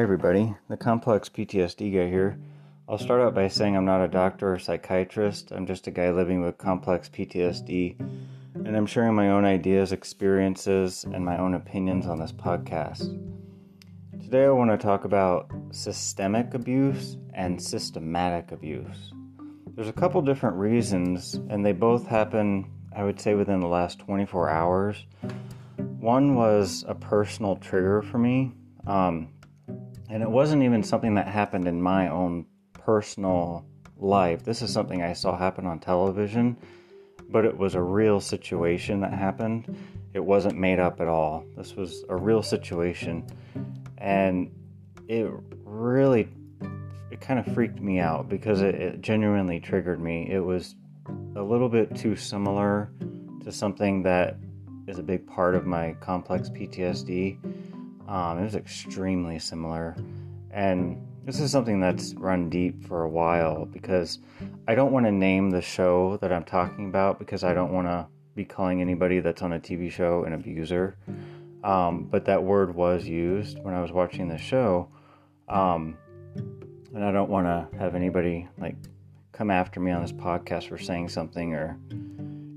Everybody. The complex PTSD guy here. I'll start out by saying I'm not a doctor or psychiatrist. I'm just a guy living with complex PTSD, and I'm sharing my own ideas, experiences, and my own opinions on this podcast. Today, I want to talk about systemic abuse and systematic abuse. There's a couple different reasons, and they both happen, I would say, within the last 24 hours. One was a personal trigger for me. Um, and it wasn't even something that happened in my own personal life. This is something I saw happen on television, but it was a real situation that happened. It wasn't made up at all. This was a real situation. And it really it kind of freaked me out because it, it genuinely triggered me. It was a little bit too similar to something that is a big part of my complex PTSD um, it was extremely similar. And this is something that's run deep for a while because I don't want to name the show that I'm talking about because I don't want to be calling anybody that's on a TV show an abuser. Um, but that word was used when I was watching the show. Um, and I don't want to have anybody like come after me on this podcast for saying something or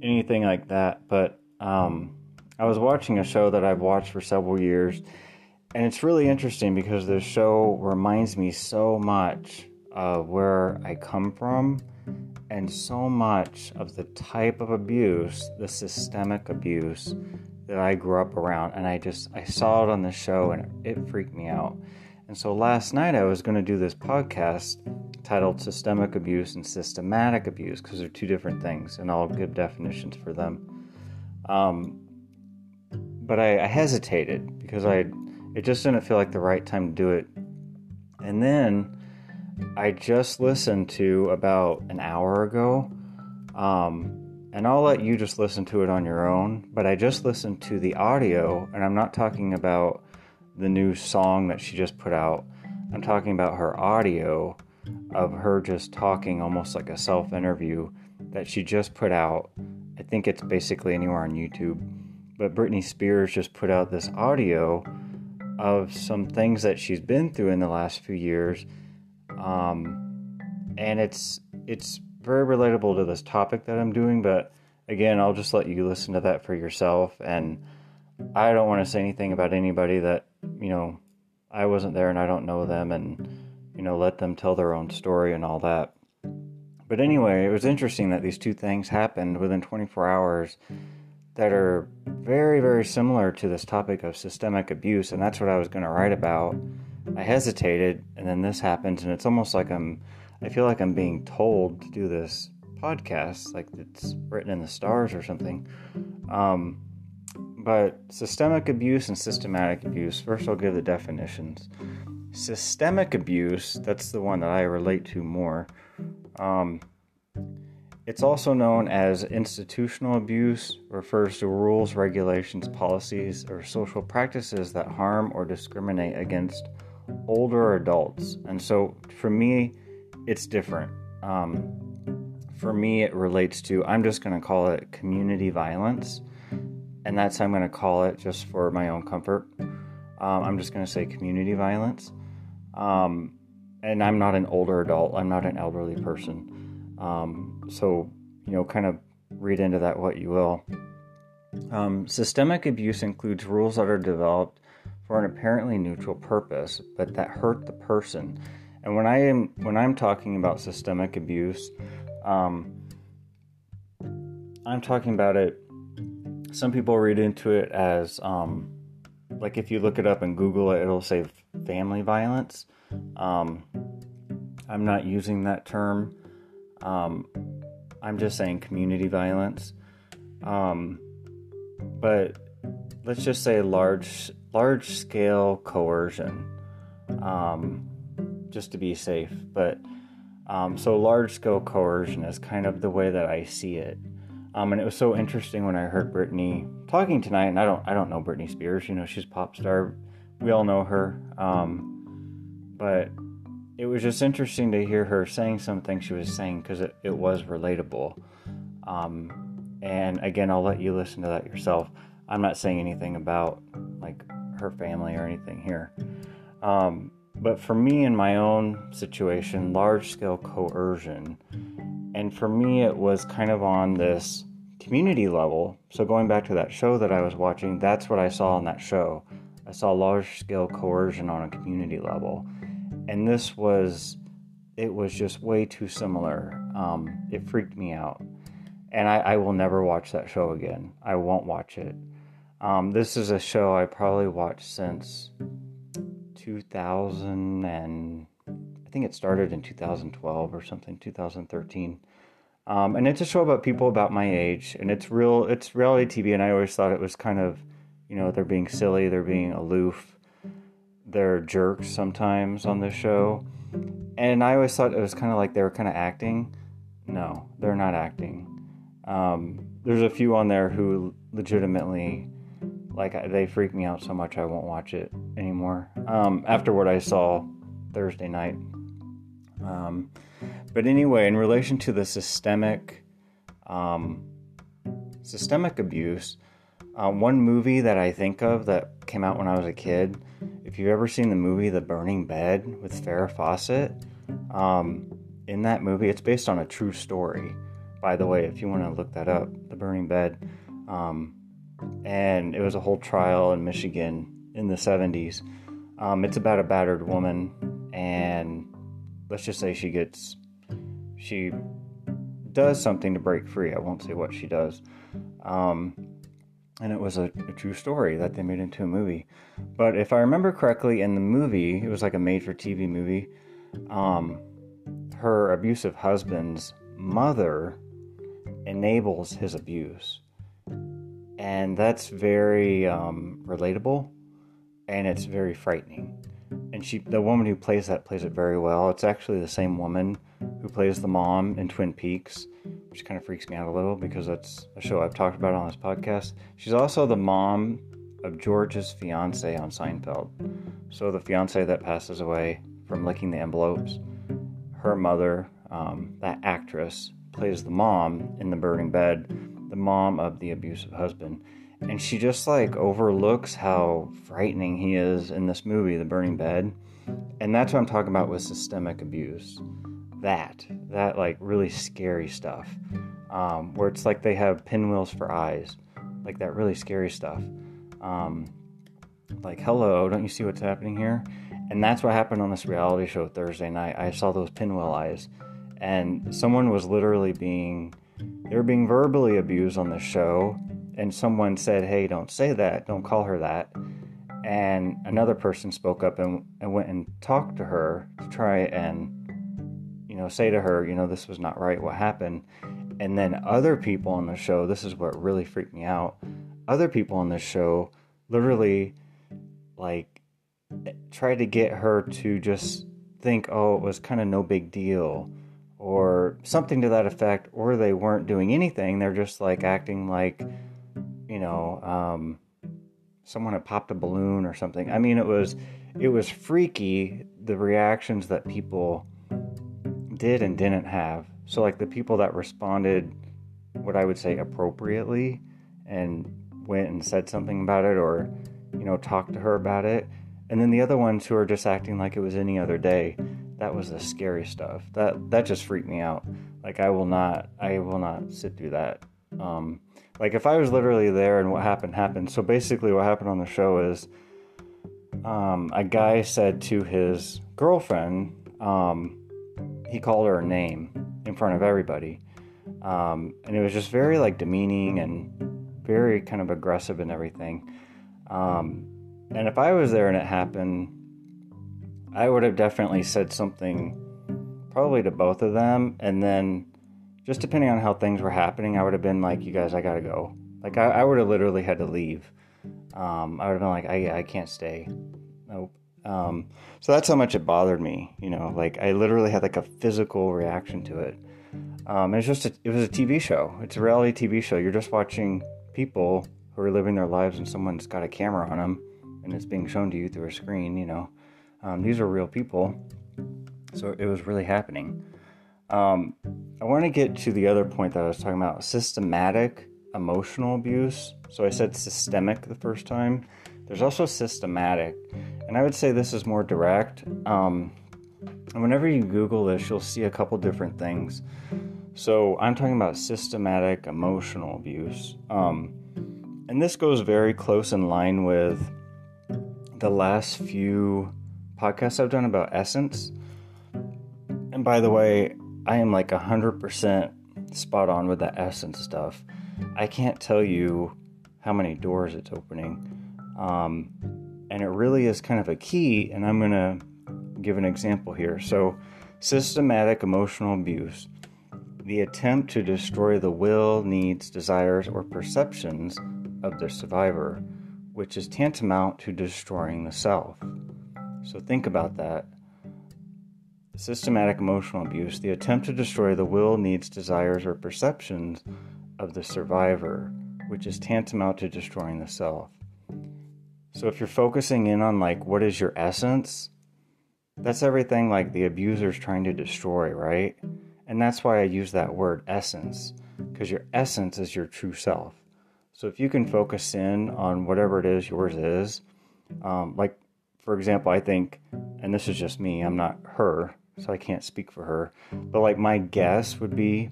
anything like that. But um, I was watching a show that I've watched for several years and it's really interesting because the show reminds me so much of where I come from and so much of the type of abuse, the systemic abuse that I grew up around. And I just, I saw it on the show and it freaked me out. And so last night I was going to do this podcast titled Systemic Abuse and Systematic Abuse because they're two different things and I'll give definitions for them. Um, but I, I hesitated because I it just didn't feel like the right time to do it. And then I just listened to about an hour ago, um, and I'll let you just listen to it on your own. But I just listened to the audio, and I'm not talking about the new song that she just put out. I'm talking about her audio of her just talking almost like a self interview that she just put out. I think it's basically anywhere on YouTube. But Britney Spears just put out this audio of some things that she's been through in the last few years, um, and it's it's very relatable to this topic that I'm doing. But again, I'll just let you listen to that for yourself, and I don't want to say anything about anybody that you know I wasn't there and I don't know them, and you know let them tell their own story and all that. But anyway, it was interesting that these two things happened within 24 hours that are very, very similar to this topic of systemic abuse, and that's what I was going to write about. I hesitated, and then this happens, and it's almost like I'm, I feel like I'm being told to do this podcast, like it's written in the stars or something. Um, but systemic abuse and systematic abuse, first I'll give the definitions. Systemic abuse, that's the one that I relate to more. Um, it's also known as institutional abuse, refers to rules, regulations, policies, or social practices that harm or discriminate against older adults. And so for me, it's different. Um, for me, it relates to, I'm just going to call it community violence. And that's how I'm going to call it just for my own comfort. Um, I'm just going to say community violence. Um, and I'm not an older adult, I'm not an elderly person. Um, so, you know, kind of read into that what you will. Um, systemic abuse includes rules that are developed for an apparently neutral purpose, but that hurt the person. And when I am when I'm talking about systemic abuse, um, I'm talking about it. Some people read into it as um, like if you look it up and Google it, it'll say family violence. Um, I'm not using that term. Um, I'm just saying community violence. Um, but let's just say large large scale coercion, um, just to be safe. But um, so large scale coercion is kind of the way that I see it. Um, and it was so interesting when I heard Britney talking tonight. And I don't I don't know Britney Spears. You know she's pop star. We all know her. Um, but it was just interesting to hear her saying something she was saying because it, it was relatable. Um, and again, I'll let you listen to that yourself. I'm not saying anything about like her family or anything here. Um, but for me, in my own situation, large scale coercion. And for me, it was kind of on this community level. So, going back to that show that I was watching, that's what I saw on that show. I saw large scale coercion on a community level. And this was, it was just way too similar. Um, it freaked me out. And I, I, will never watch that show again. I won't watch it. Um, this is a show I probably watched since 2000 and I think it started in 2012 or something, 2013. Um, and it's a show about people about my age, and it's real. It's reality TV, and I always thought it was kind of, you know, they're being silly, they're being aloof, they're jerks sometimes on this show, and I always thought it was kind of like they were kind of acting. No, they're not acting. Um, there's a few on there who legitimately like they freak me out so much I won't watch it anymore. Um, after what I saw Thursday night. Um, but anyway, in relation to the systemic um, systemic abuse, uh, one movie that I think of that came out when I was a kid. If you've ever seen the movie The Burning Bed with Farrah Fawcett, um, in that movie, it's based on a true story. By the way, if you want to look that up, The Burning Bed. Um, and it was a whole trial in Michigan in the 70s. Um, it's about a battered woman, and let's just say she gets, she does something to break free. I won't say what she does. Um, and it was a, a, true story that they made into a movie. But if I remember correctly, in the movie, it was like a made for TV movie. Um, her abusive husband's mother enables his abuse and that's very um, relatable and it's very frightening and she the woman who plays that plays it very well it's actually the same woman who plays the mom in twin peaks which kind of freaks me out a little because that's a show i've talked about on this podcast she's also the mom of george's fiance on seinfeld so the fiance that passes away from licking the envelopes her mother um, that actress plays the mom in the burning bed the mom of the abusive husband. And she just like overlooks how frightening he is in this movie, The Burning Bed. And that's what I'm talking about with systemic abuse. That, that like really scary stuff. Um, where it's like they have pinwheels for eyes, like that really scary stuff. Um, like, hello, don't you see what's happening here? And that's what happened on this reality show Thursday night. I saw those pinwheel eyes, and someone was literally being they were being verbally abused on the show, and someone said, Hey, don't say that, don't call her that. And another person spoke up and, and went and talked to her to try and, know, say to her, you know, this was not right, what happened. And then other people on the show, this is what really freaked me out. Other people on the show literally, like, tried to get her to just think, oh, it was kind of no big deal or something to that effect, or they weren't doing anything. They're just like acting like, you know, um, someone had popped a balloon or something. I mean, it was it was freaky the reactions that people did and didn't have. So like the people that responded, what I would say appropriately, and went and said something about it, or you know, talked to her about it, and then the other ones who are just acting like it was any other day that was the scary stuff. That that just freaked me out. Like I will not I will not sit through that. Um, like if I was literally there and what happened happened. So basically, what happened on the show is um, a guy said to his girlfriend, um, he called her a name in front of everybody, um, and it was just very like demeaning and very kind of aggressive and everything. Um, and if I was there and it happened, I would have definitely said something probably to both of them. And then just depending on how things were happening, I would have been like, you guys, I gotta go. Like, I, I would have literally had to leave. Um, I would have been like, I, I can't stay. Um, so that's how much it bothered me. You know, like I literally had like a physical reaction to it. Um, it's just a, it was a TV show. It's a reality TV show. You're just watching people who are living their lives, and someone's got a camera on them, and it's being shown to you through a screen. You know, um, these are real people. So it was really happening. Um, I want to get to the other point that I was talking about systematic emotional abuse. So I said systemic the first time. There's also systematic, and I would say this is more direct. Um, and whenever you Google this, you'll see a couple different things. So I'm talking about systematic emotional abuse. Um, and this goes very close in line with the last few podcasts I've done about essence. And by the way, I am like 100% spot on with that essence stuff. I can't tell you how many doors it's opening. Um, and it really is kind of a key, and I'm going to give an example here. So, systematic emotional abuse, the attempt to destroy the will, needs, desires, or perceptions of the survivor, which is tantamount to destroying the self. So, think about that. Systematic emotional abuse, the attempt to destroy the will, needs, desires, or perceptions of the survivor, which is tantamount to destroying the self. So if you're focusing in on like what is your essence, that's everything like the abuser's trying to destroy, right? And that's why I use that word essence, because your essence is your true self. So if you can focus in on whatever it is yours is, um, like for example, I think, and this is just me, I'm not her, so I can't speak for her, but like my guess would be,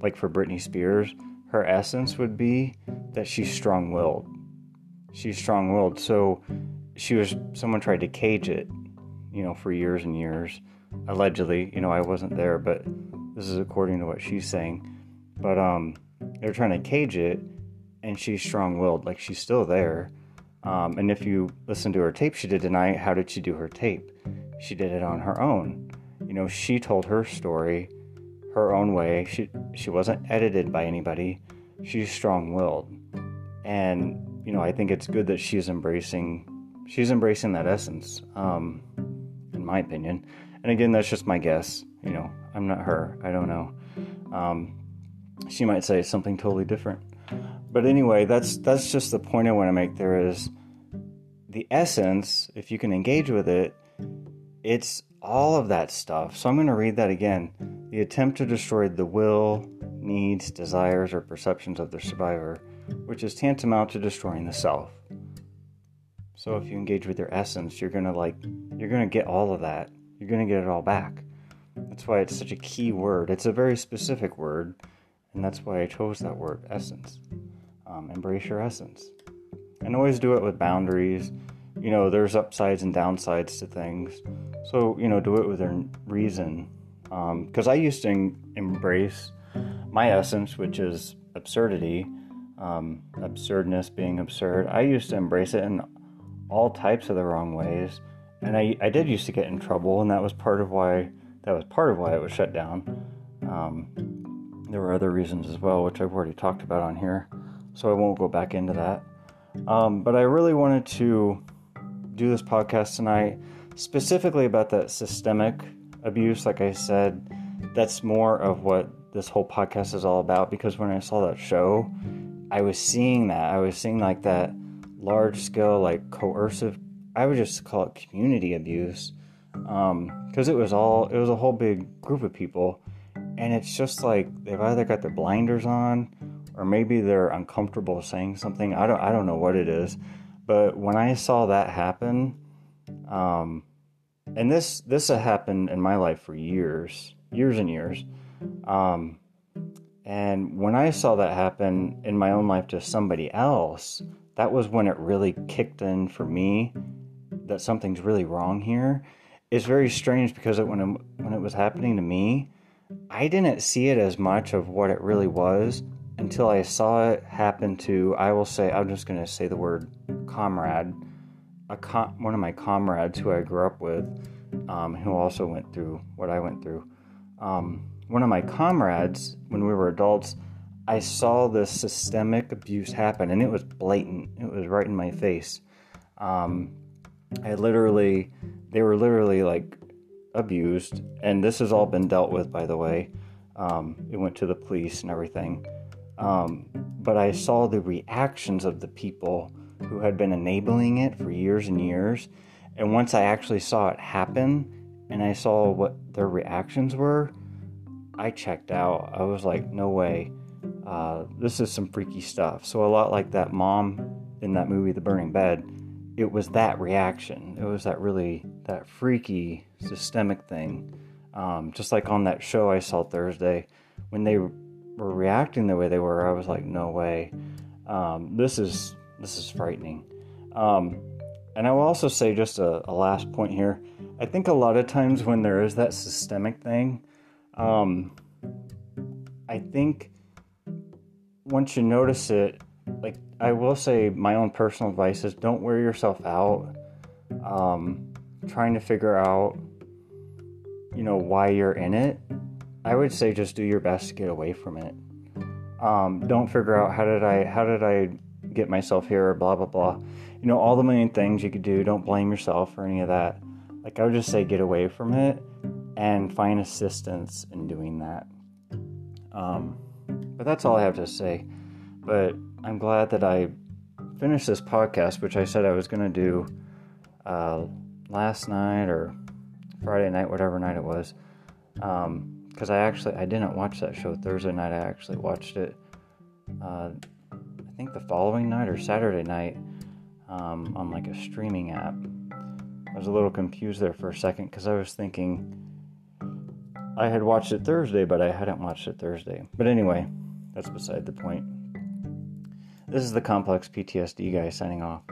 like for Britney Spears, her essence would be that she's strong willed. She's strong willed. So she was, someone tried to cage it, you know, for years and years. Allegedly, you know, I wasn't there, but this is according to what she's saying. But um, they're trying to cage it, and she's strong willed. Like she's still there. Um, and if you listen to her tape, she did deny how did she do her tape? She did it on her own. You know, she told her story her own way. She she wasn't edited by anybody. She's strong-willed. And you know, I think it's good that she's embracing she's embracing that essence um, in my opinion. And again, that's just my guess, you know. I'm not her. I don't know. Um, she might say something totally different. But anyway, that's that's just the point I want to make there is the essence, if you can engage with it, it's all of that stuff. So I'm going to read that again. The attempt to destroy the will, needs, desires, or perceptions of the survivor, which is tantamount to destroying the self. So if you engage with your essence, you're to like you're to get all of that. You're to get it all back. That's why it's such a key word. It's a very specific word, and that's why I chose that word, essence. Um, embrace your essence. And always do it with boundaries. You know, there's upsides and downsides to things. So, you know, do it with reason. Because um, I used to embrace my essence, which is absurdity, um, absurdness being absurd. I used to embrace it in all types of the wrong ways. And I, I did used to get in trouble, and that was part of why that was part of why it was shut down. Um, there were other reasons as well, which I've already talked about on here, so I won't go back into that. Um, but I really wanted to do this podcast tonight specifically about that systemic abuse, like I said, that's more of what this whole podcast is all about because when I saw that show, I was seeing that. I was seeing like that large scale, like coercive, I would just call it community abuse. Because um, it was all, it was a whole big group of people. And it's just like they've either got their blinders on or maybe they're uncomfortable saying something. I don't, I don't know what it is. But when I saw that happen, um, and this this had happened in my life for years, years and years. Um, and when I saw that happen in my own life to somebody else, that was when it really kicked in for me that something's really wrong here. It's very strange because it, when it, when it was happening to me, I didn't see it as much of what it really was until I saw it happen to. I will say I'm just going to say the word comrade a com- one of my comrades who I grew up with, um, who also went through what I went through. Um, one of my comrades, when we were adults, I saw this systemic abuse happen, and it was blatant. It was right in my face. Um, I literally, they were literally like abused, and this has all been dealt with, by the way. Um, it went to the police and everything. Um, but I saw the reactions of the people who had been enabling it for years and years. And once I actually saw it happen and I saw what their reactions were, I checked out. I was like, no way. Uh, this is some freaky stuff. So, a lot like that mom in that movie, The Burning Bed, it was that reaction. It was that really that freaky systemic thing. Um, just like on that show I saw Thursday, when they were reacting the way they were, I was like, no way. Um, this is this is frightening. Um, and I will also say just a, a, last point here. I think a lot of times when there is that systemic thing, um, I think once you notice it, like I will say, my own personal advice is don't wear yourself out um, trying to figure out, you know, why you're in it. I would say just do your best to get away from it. Um, don't figure out how did I how did I get myself here, or blah blah blah. You know, all the million things you could do. Don't blame yourself for any of that. Like I would just say, get away from it and find assistance in doing that. Um, but that's all I have to say. But I'm glad that I finished this podcast, which I said I was going to do uh, last night or Friday night, whatever night it was. Because um, I actually I didn't watch that show Thursday night. I actually watched it. Uh, I think the following night or Saturday night um, on like a streaming app. I was a little confused there for a second because I was thinking I had watched it Thursday, but I hadn't watched it Thursday. But anyway, that's beside the point. This is the Complex PTSD guy signing off.